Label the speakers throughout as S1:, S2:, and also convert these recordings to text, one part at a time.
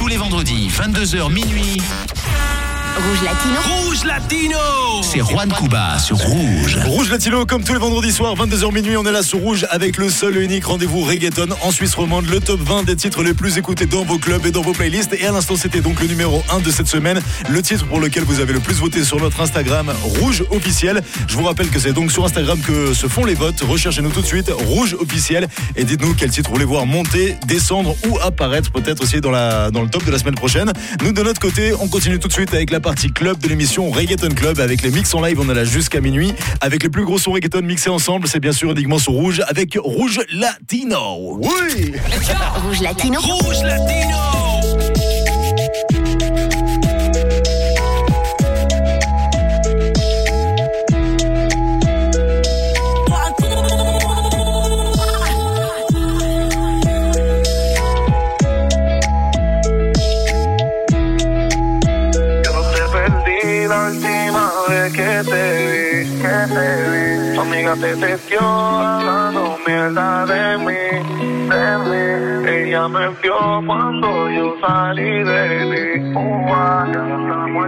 S1: Tous les vendredis, 22h minuit.
S2: Rouge Latino.
S1: Rouge Latino C'est Juan Cuba sur Rouge.
S3: Rouge Latino, comme tous les vendredis soirs, 22h minuit, on est là sur Rouge avec le seul et unique rendez-vous reggaeton en Suisse romande, le top 20 des titres les plus écoutés dans vos clubs et dans vos playlists. Et à l'instant, c'était donc le numéro 1 de cette semaine, le titre pour lequel vous avez le plus voté sur notre Instagram, Rouge officiel. Je vous rappelle que c'est donc sur Instagram que se font les votes. Recherchez-nous tout de suite, Rouge officiel, et dites-nous quel titre vous voulez voir monter, descendre ou apparaître peut-être aussi dans, la, dans le top de la semaine prochaine. Nous, de notre côté, on continue tout de suite avec la partie club de l'émission Reggaeton Club avec les mix en live. On est là jusqu'à minuit avec les plus gros sons reggaeton mixés ensemble. C'est bien sûr uniquement sur Rouge avec Rouge Latino. Oui
S2: Rouge Latino.
S1: Rouge Latino
S4: amiga te testió hablando mierda de mí, de mí. Ella me vio cuando yo salí de ti. Ua,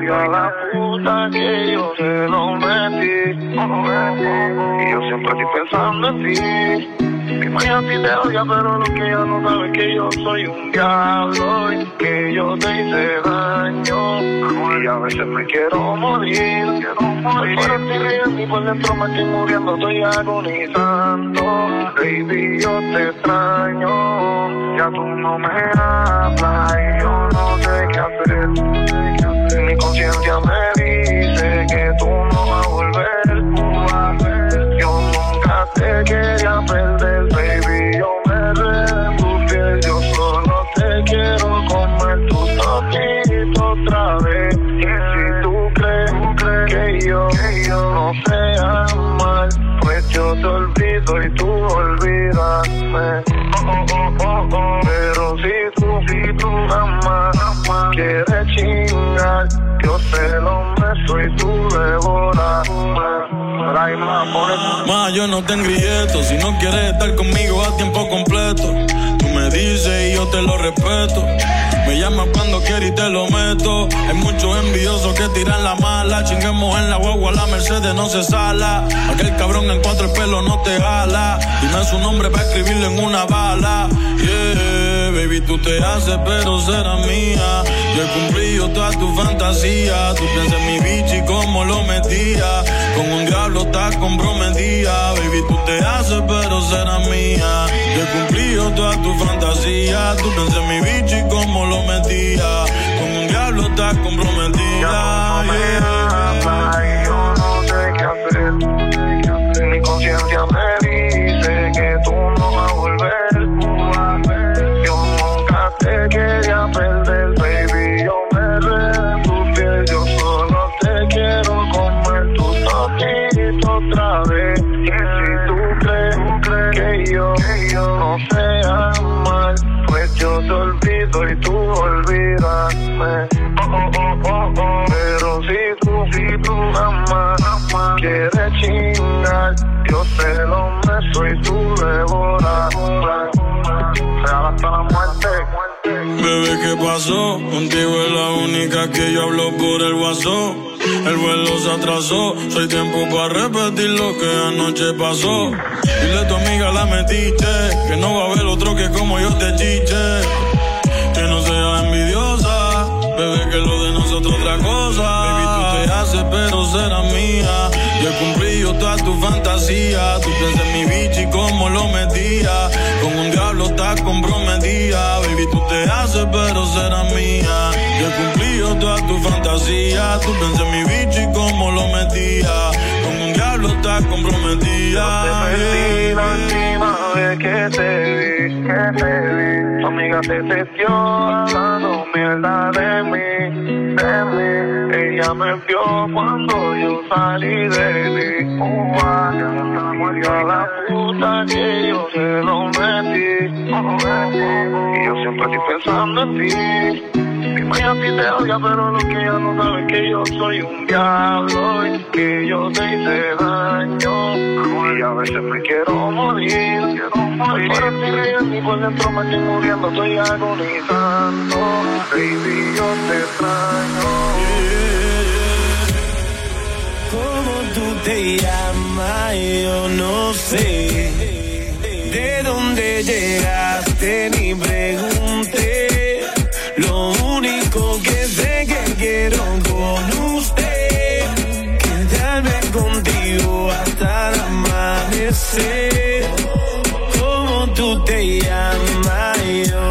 S4: y a la puta que yo se lo metí. Y yo siempre estoy pensando en ti. Mi maya a ti te odia, pero lo que ella no sabe es que yo soy un diablo y que yo te hice daño. Y a veces me quiero morir, quiero morir. Pero estoy riendo y por dentro me estoy muriendo, estoy agonizando. Baby, yo te extraño. Ya tú no me hablas y yo no sé qué hacer. Mi conciencia me dice que tú no vas a volver. Yo nunca te quería perder, quieres chingar, yo te lo meto y tú devoras.
S5: Ma, yo no te engrieto si no quieres estar conmigo a tiempo completo. Tú me dices y yo te lo respeto. Me llamas cuando quieres y te lo meto. Hay muchos envidiosos que tiran la mala. Chinguemos en la guagua, la Mercedes no se sala. Aquel cabrón en cuatro el pelo no te jala. Dime su nombre para escribirlo en una bala. Yeah, te haces, pero será mía. Yo he cumplido todas tus fantasías. Tú piensas en mi bicho y cómo lo metía. Con un diablo estás comprometida. Baby, tú te haces, pero será mía. Yo he cumplido todas tus fantasías. Tú piensas en mi bicho y cómo lo metía. Con un diablo estás comprometida. yeah. Pasó? Contigo es la única que yo hablo por el WhatsApp. El vuelo se atrasó, soy tiempo para repetir lo que anoche pasó. Dile a tu amiga la metiste, que no va a haber otro que como yo te chiche. Que no sea envidiosa, bebé, que lo de nosotros otra cosa. Pero será mía. Yo he cumplido todas tus fantasías. Tú piensas en mi bicho y cómo lo metía. Con un diablo estás comprometida. Baby, tú te haces, pero será mía. Yo he cumplido todas tus fantasías. Tú piensas en mi bicho y cómo lo metía. Con un diablo estás comprometida.
S4: Te perdí la última vez que te vi, que te vi. Tu amiga te testió hablando mierda de mí. Ella me vio cuando yo salí de ti. Ua, y a la puta que yo se lo metí. Y yo siempre estoy pensando en ti. Mi maya ti te odia, pero lo que ella no sabe es que yo soy un diablo y que yo te hice daño. Y a veces me quiero morir, quiero morir. Pero estoy riendo y por dentro me estoy muriendo, estoy agonizando. baby, yo te extraño.
S6: Tú te llamas? Yo no sé. ¿De dónde llegaste? Ni pregunté. Lo único que sé que quiero con usted. Quedarme contigo hasta el amanecer. ¿Cómo tú te llamas? Yo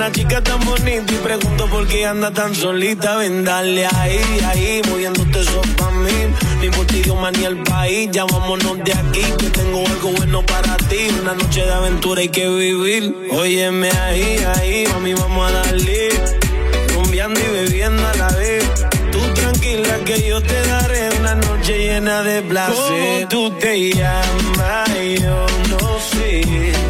S6: una chica tan bonita y pregunto por qué anda tan solita. Ven, dale ahí, ahí, moviéndote eso pa' mí. Ni por ti, ni el país, ya vámonos de aquí, que tengo algo bueno para ti. Una noche de aventura hay que vivir. Óyeme ahí, ahí, mami, vamos a darle. Rumbeando y bebiendo a la vez. Tú tranquila que yo te daré una noche llena de placer. tú te llamas? Yo no sé.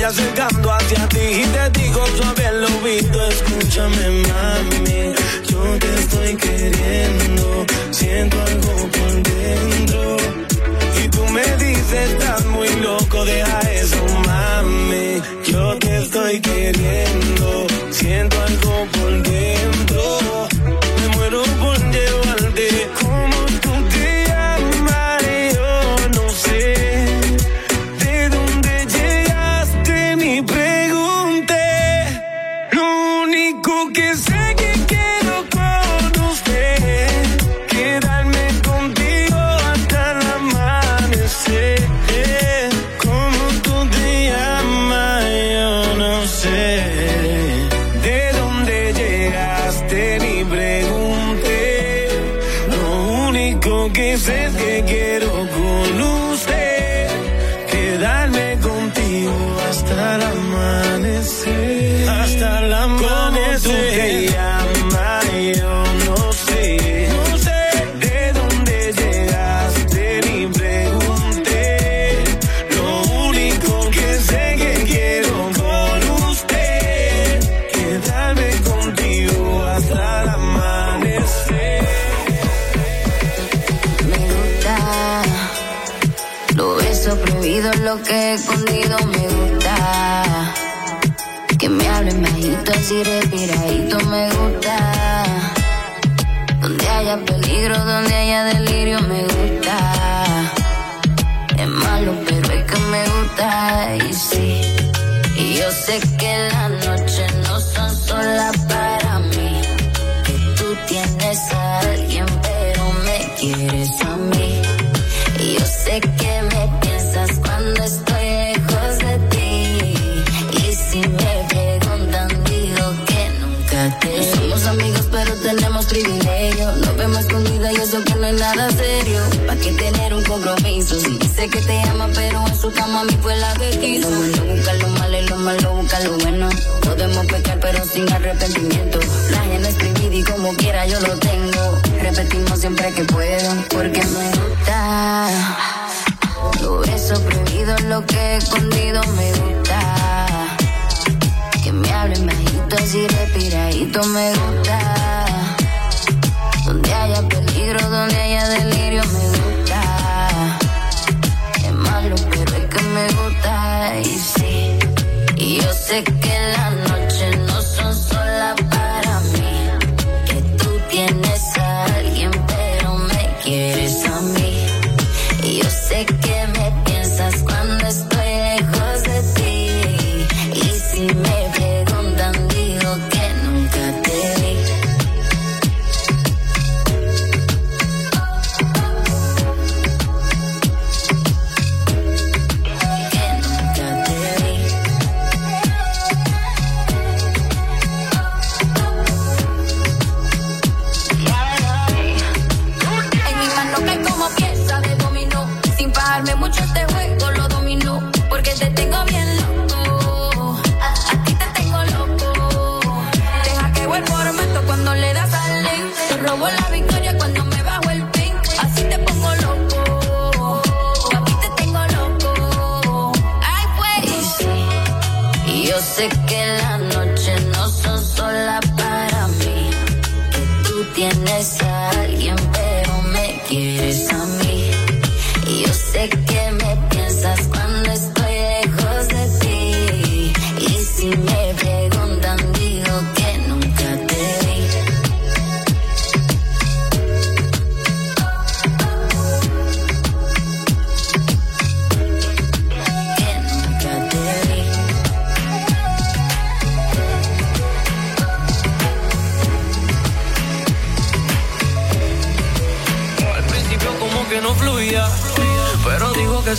S6: Voy acercando hacia ti y te digo suave el oído, escúchame mami, Lo
S7: prohibido, lo que he escondido me gusta. Que me hablen bajito, así respiradito me gusta. Donde haya peligro, donde haya delirio me gusta. Es malo, pero es que me gusta y sí. Y yo sé que las noches no son solas para mí. Que tú tienes a alguien, pero me quieres a mí. Y yo sé que me dice que te ama, pero en su cama a mí fue la que quiso. Lo bueno busca lo malo y lo malo busca lo bueno. Podemos pecar, pero sin arrepentimiento. La gente escribida y como quiera yo lo tengo. Repetimos siempre que puedo, porque me gusta. Lo beso prohibido, lo que he escondido me gusta. Que me hablen bajito, así respiradito me gusta. Donde haya peligro, donde haya delirio me sé que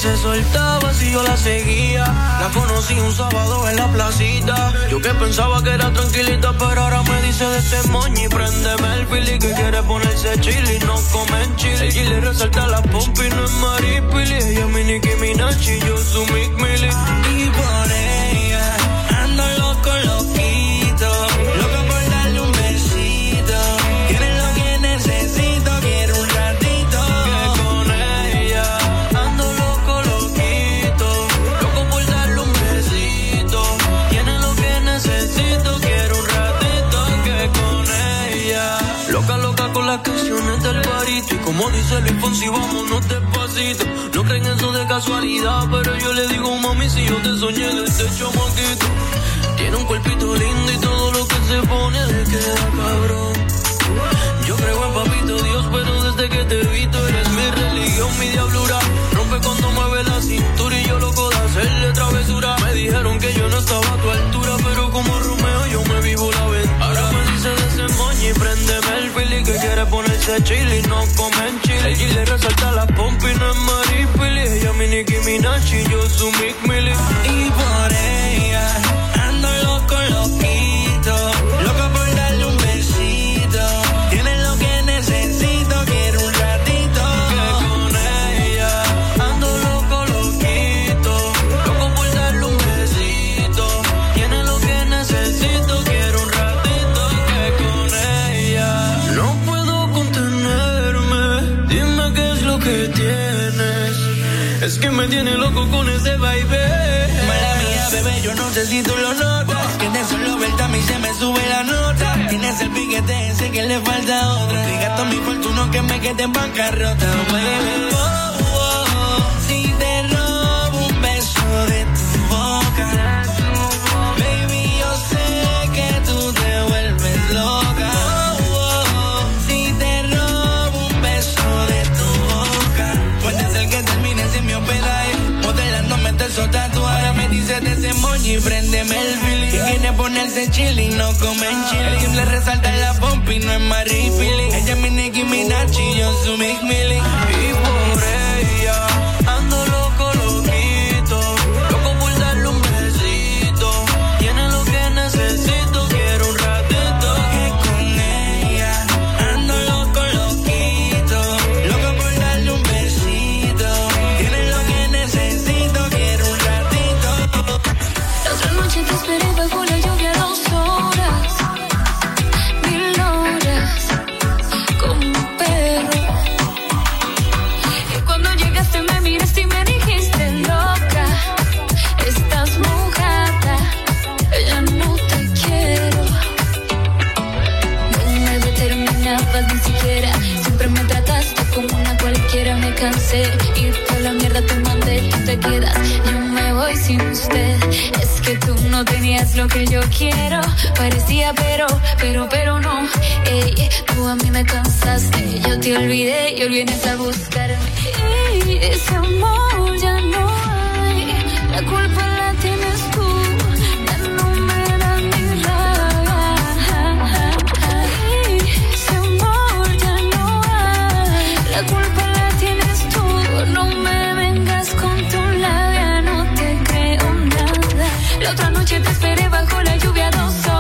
S8: se soltaba si yo la seguía. La conocí un sábado en la placita. Yo que pensaba que era tranquilita, pero ahora me dice de ese moño y préndeme el pili que quiere ponerse chili, no comen chili. El chile resalta la pompa y no es maripili. Ella es mi Nicki Minaj y yo su Mick Millie. Y como dice Luis Fonsi, vámonos despacito. No creen eso de casualidad, pero yo le digo, mami, si yo te soñé desde chamaquito. Tiene un cuerpito lindo y todo lo que se pone le queda cabrón. Yo creo en papito Dios, pero desde que te vi eres mi religión, mi diablura. Rompe cuando mueve la cintura y yo loco de hacerle travesura. Me dijeron que yo no estaba a tu altura, pero como Romeo ponerse chili, no comen chile. El chile resalta la pompa y no es maripili. Ella mi Nicki Minaj y yo su Mick Millie.
S9: Tú lo notas. Que de solo verte a mí se me sube la nota. Tienes el piquete ese que le falta otra. Y gasto mi fortuna que me quede en bancarrota. Préndeme el fili. Que quiere ponerse chili, no comen chili. Le resalta la pompa y no es maripili. Ella es mi Nicki Minaj y yo su Mick Millie.
S10: Cansé. Y toda la mierda te mandé, tú te quedas, yo me voy sin usted. Es que tú no tenías lo que yo quiero, parecía pero, pero, pero no. Ey, tú a mí me cansaste, yo te olvidé y hoy a buscarme. Ey, ese amor ya no hay, la culpa la tienes otra noche te esperé bajo la lluvia dos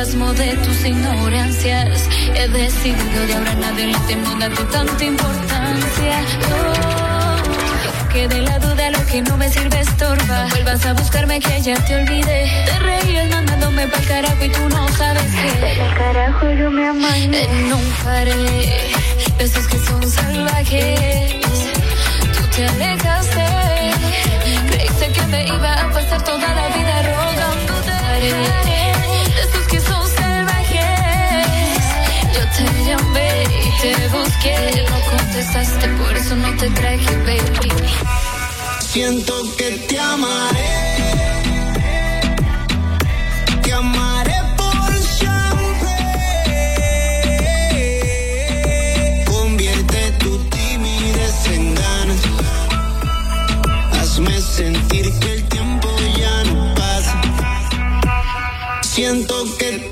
S10: de tu sarcasmo, de tus ignorancias. He decidido de ahora en adelante no darte tanta importancia. Oh, que de la duda lo que no me sirve estorba. vuelvas a buscarme que ya te olvidé. Te reías mandándome pa'l carajo y tú no sabes que.
S11: El carajo yo me amañé.
S10: En un pared, esos que son salvajes. Busqué. No contestaste, por eso no te traje, baby.
S12: Siento que te amaré. Sentir que el tiempo ya no pasa. Siento que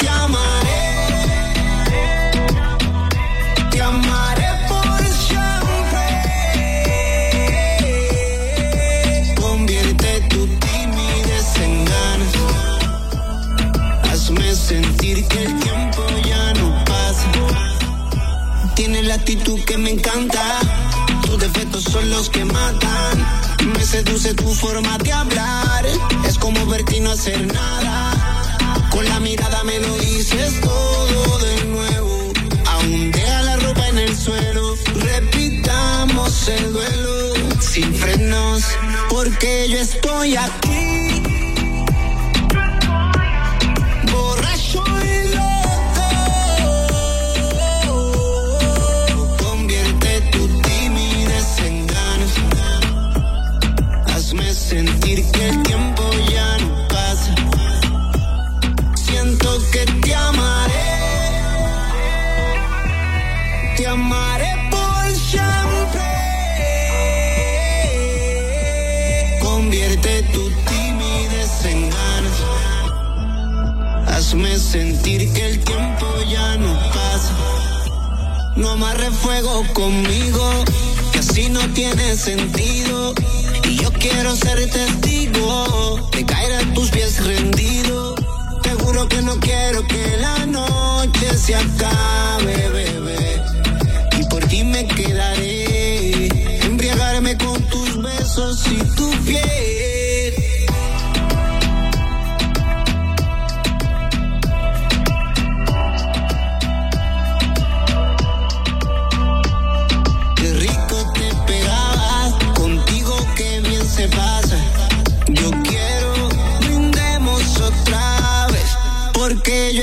S12: Son los que matan. Me seduce tu forma de hablar. Es como verte y no hacer nada. Con la mirada me lo dices todo de nuevo. Aún deja la ropa en el suelo. Repitamos el duelo sin frenos. Porque yo estoy aquí. Que el tiempo ya no pasa. No amarre fuego conmigo, que así no tiene sentido. Y yo quiero ser testigo de caer a tus pies rendido. Te juro que no quiero que la noche se acabe, bebé. Y por ti me quedaré, embriagarme con tus besos y tu piel.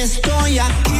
S12: Estoy aquí.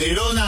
S13: Calderón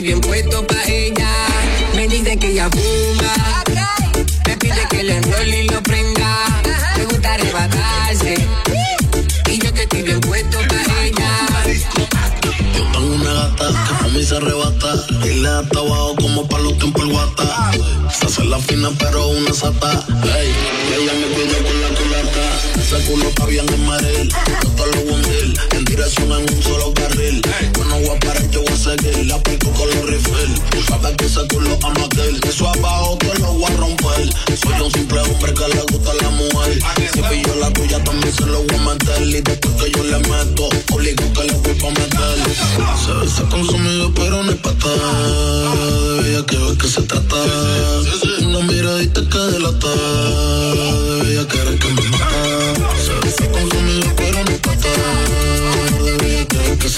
S13: y
S14: bien puesto pa' ella. Me dice que ella fuma. Me pide que le enrolle y lo prenda. Me gusta arrebatarse. Y yo que estoy bien puesto pa' ella.
S15: Yo tengo una gata que pa' mí se arrebata Y le da abajo como pa' los tiempos el guata Se hace la fina pero una sata Ey, ella me cuida con la culata ese culo está bien en marel. Yo lo wonder, en dirección en un solo carril. Yo no voy a parar, yo voy a seguir. La pico con los rifles. Tú sabes que ese culo ama aquel. Eso abajo te lo voy a romper. Soy un simple hombre que le gusta la mujer. Si pillo la tuya también se lo voy a meter. Y después que yo le meto, obligo que le voy a meter. Se, ve se consumido, pero no es patada. De que ves que se trata. Una miradita que delata. De que eres que me mata.
S14: que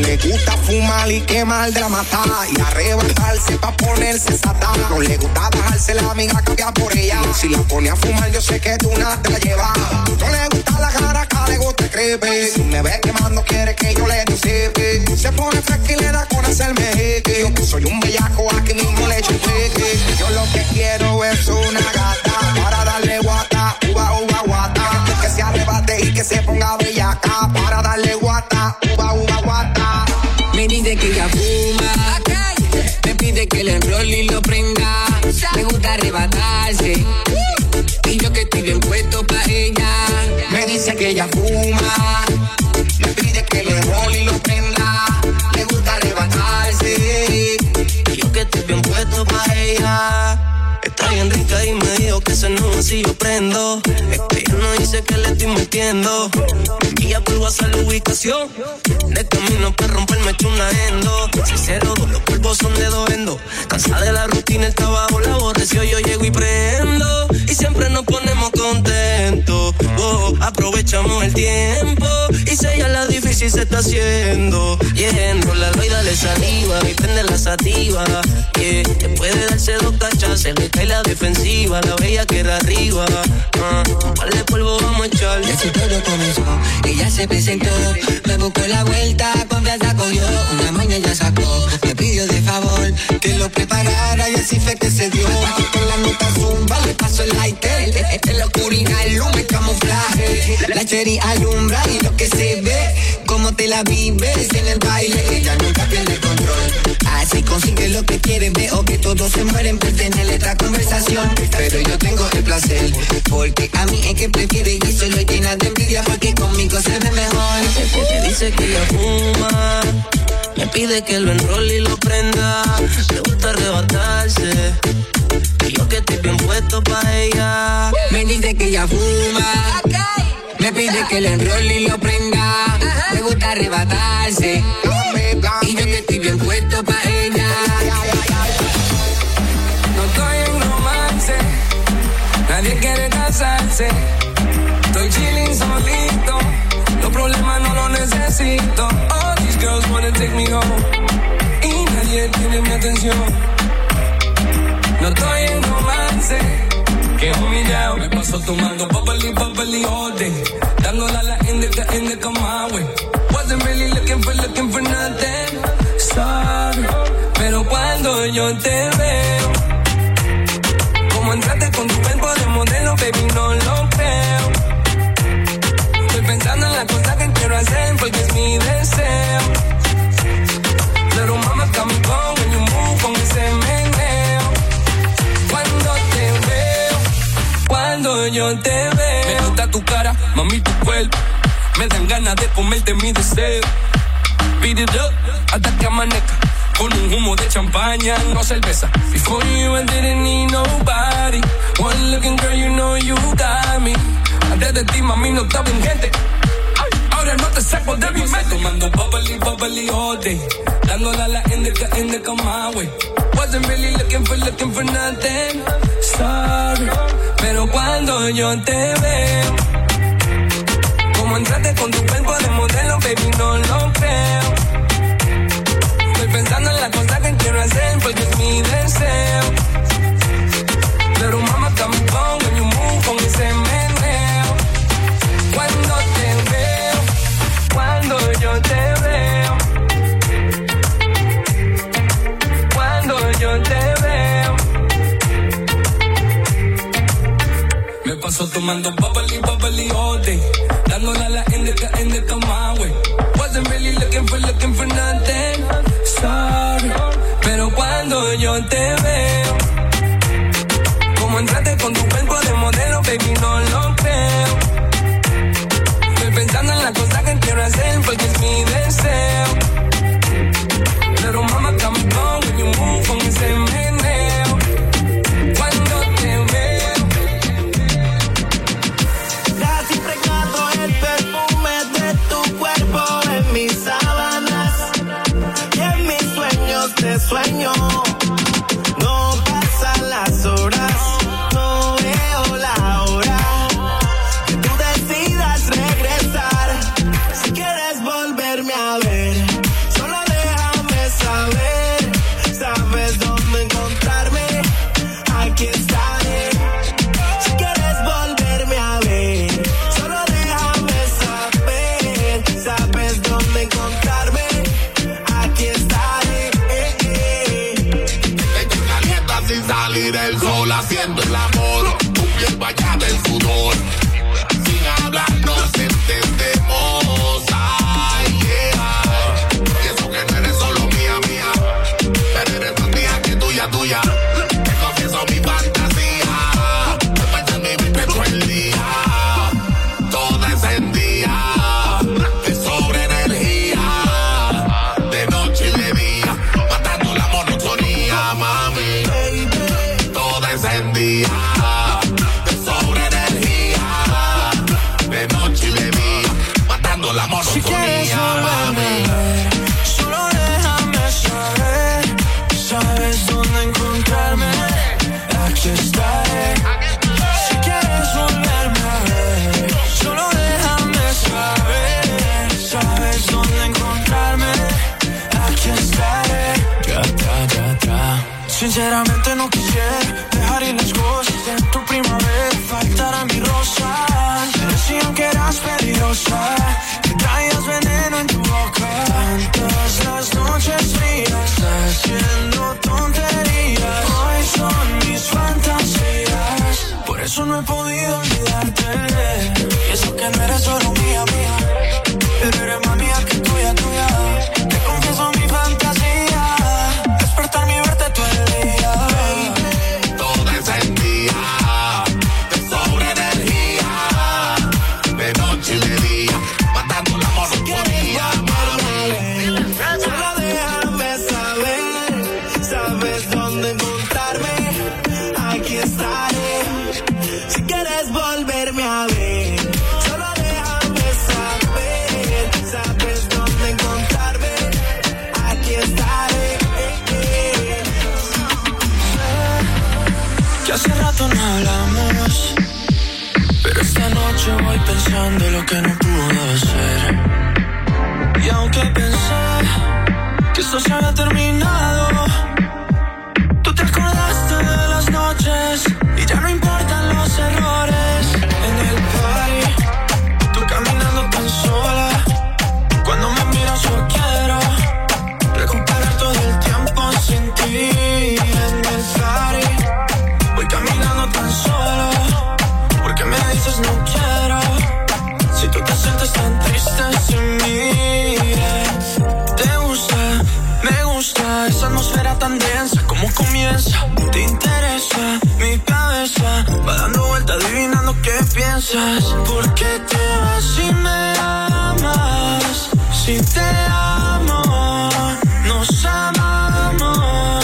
S14: le gusta fumar y quemar de la mata y arrebatarse pa' ponerse sata. No le gusta bajarse la amiga cambiar por ella. Si la pone a fumar, yo sé que tú nada te la llevas. No le gusta la cara, le gusta el crepe. Si me ve quemando, quiere que yo le disipe. Se pone fresca y le da con hacerme jeque. Yo soy un bellaco, aquí mismo le echo Yo lo que quiero es una gata para se ponga bellaca para darle guata, uva, uva, guata.
S16: Me dice que ella fuma. Me pide que le enrolle y lo prenda. Me gusta arrebatarse. Y yo que estoy bien puesto pa' ella.
S14: Me dice que ella fuma. Me pide que le enrolle y lo prenda. Le gusta arrebatarse.
S6: Y yo que estoy bien puesto pa' ella. Está bien rica y me dijo que se no si yo prendo. Ella no dice que le estoy mintiendo. Me envía por WhatsApp la ubicación. De camino para romperme echo una endo. Sincero, los cuerpos son de doendo. Cansada de la rutina, el trabajo la aborreció. Yo llego y prendo. Y siempre nos ponemos contentos. Oh, aprovechamos el tiempo. Y si ella la difícil se está haciendo. Yendo la y dale saliva. Y prende la sativa. Yeah. Después de darse dos se le cae la defensiva. La bella que era arriba. Ah, par de polvo vamos a echar.
S16: Y así todo comenzó. Ella se presentó, me buscó la vuelta, confianza cogió. Una mañana ya sacó, me pidió de favor que lo preparara y así fue que se dio. Con la nota zumba le paso el lighter. Es la oscuridad, el humo, el camuflaje. La cherry alumbra y lo que se ve, como te la vives en el baile. Ella nunca pierde control. Así consigue lo que quiere, veo que todos se mueren por tener esta conversación. Pero yo tengo el placer, porque a mí es que prefiere y solo llena de envidia porque conmigo se ve mejor.
S6: Me dice que ella fuma. Me pide que lo enrolle y lo prenda. Le gusta arrebatarse. Y yo que estoy bien puesto pa' ella.
S16: Me dice que ella fuma. Me pide que le enrolle y lo prenda. Me gusta arrebatarse. Y yo que estoy bien puesto pa'
S17: Estoy chilling solito, los problemas no los necesito. All these girls wanna take me home, y nadie tiene mi atención. No estoy en romance, que humillado. Me paso tomando bubbly, bubbly all day. Dándola la indica, indica my way. Wasn't really looking for, looking for nothing. Sorry, pero cuando yo te veo, como entraste con tu cuerpo yo te veo. Me gusta tu cara, mami, tu cuerpo. Me dan ganas de comerte mi deseo. Beat it up hasta que amanezca. Con un humo de champaña, no cerveza. Before you, I didn't need nobody. One looking girl, you know you got me. Antes de ti, mami, no estaba en gente. No te saco de mi mente. Tomando bubbly, bubbly all day. Dándola la indica, indica my way. Wasn't really looking for, looking for nothing. Sorry. Pero cuando yo te veo, como entraste con tu cuerpo de modelo, baby, no lo creo. Estoy pensando en la cosa que quiero hacer porque es mi deseo. Pero mama, paso tomando bubbly, bubbly all day. Dándola la indica, indica my way. Wasn't really looking for, looking for nothing. Sorry. Pero cuando yo te veo, como entraste con tu cuerpo de modelo, baby, no lo creo. Estoy pensando en la cosa que quiero hacer porque es mi deseo.
S9: Sueño.
S18: piensas? ¿Por qué te vas si me amas? Si te amo, nos amamos.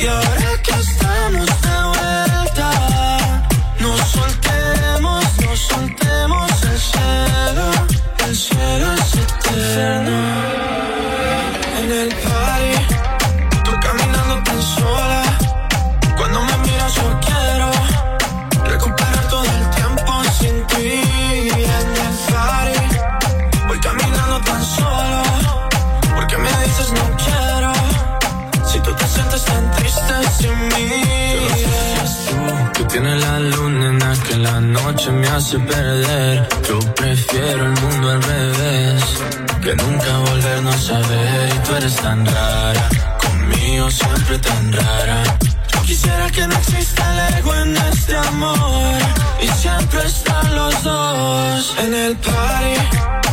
S18: Y ahora hace perder. Yo prefiero el mundo al revés, que nunca volvernos a ver. Y tú eres tan rara, conmigo siempre tan rara. Yo quisiera que no exista el ego en este amor, y siempre están los dos en el party.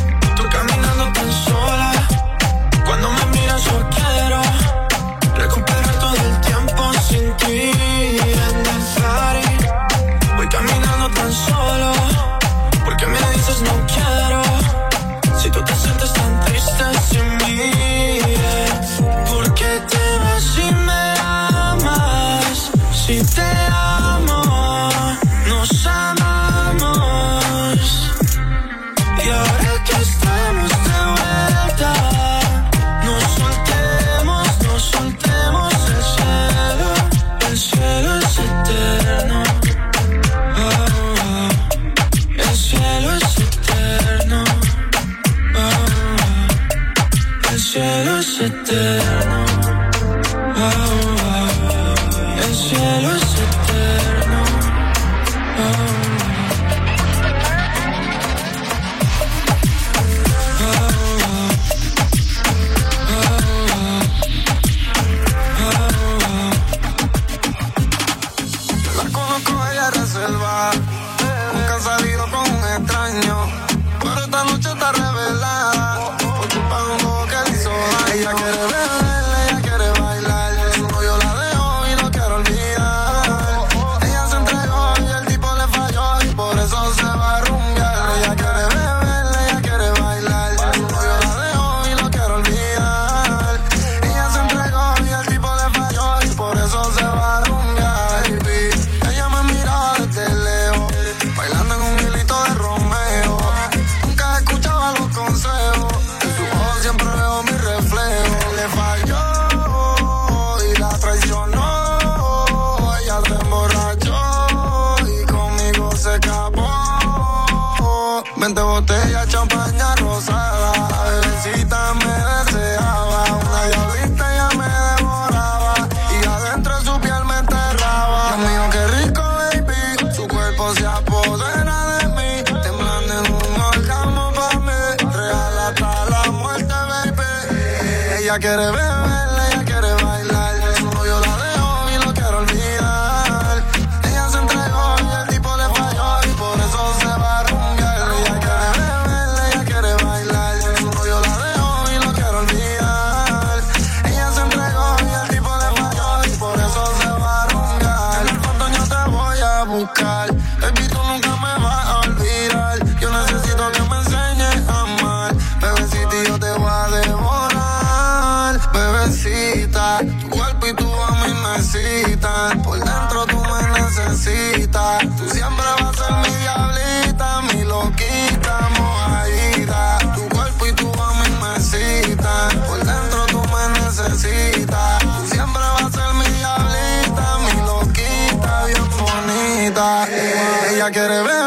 S4: Ella quiere beber,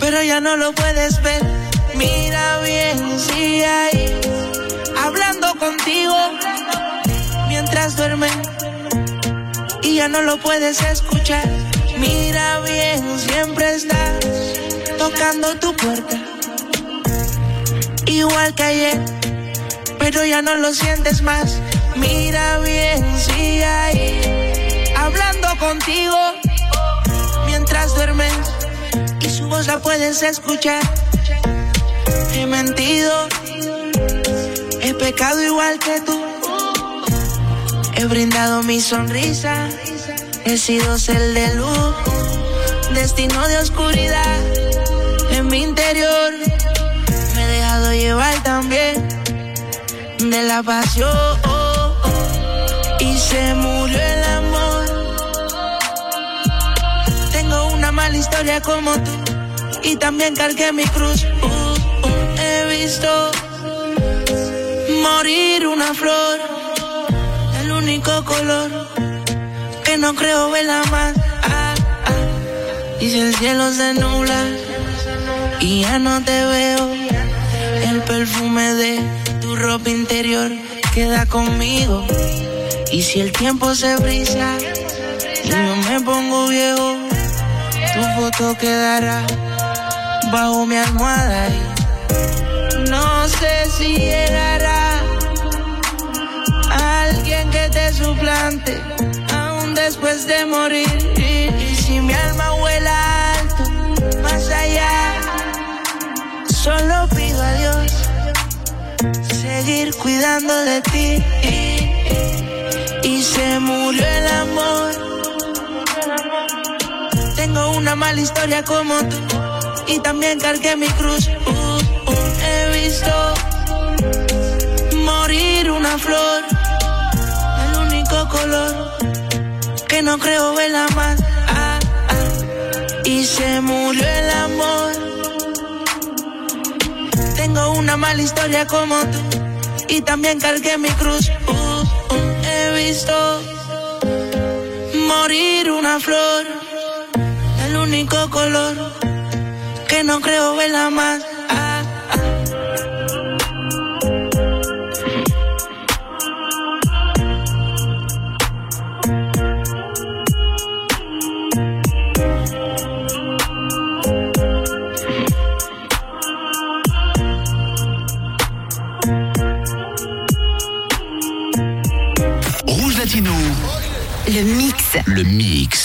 S19: pero ya no lo puedes ver. Mira bien si hay hablando contigo mientras duerme y ya no lo puedes escuchar. Mira bien, siempre estás tocando tu puerta. Igual que ayer pero ya no lo sientes más. Mira bien si hay hablando contigo mientras duermes la puedes escuchar. He mentido, he pecado igual que tú. He brindado mi sonrisa, he sido cel de luz, destino de oscuridad en mi interior. Me he dejado llevar también de la pasión y se murió el amor. Tengo una mala historia como tú y también cargué mi cruz. Uh, uh, he visto morir una flor, el único color que no creo verla más. Ah, ah. Y si el cielo se nubla y ya no te veo, el perfume de tu ropa interior queda conmigo. Y si el tiempo se brisa y yo me pongo viejo, tu foto quedará bajo mi almohada. Y no sé si llegará alguien que te suplante, aún después de morir. Y, si mi alma vuela alto, más allá, solo pido a Dios seguir cuidando de ti. Y se murió el amor. Tengo una mala historia como tú. Y también cargué mi cruz. Uh, uh, he visto morir una flor. El único color que no creo verla más. Ah, ah. Y se murió el amor. Tengo una mala historia como tú y también cargué mi cruz. Uh, he visto morir una flor, el único color que no creo verla más. Ah,
S1: Rouge Latino.
S2: Le mix.
S1: Le mix.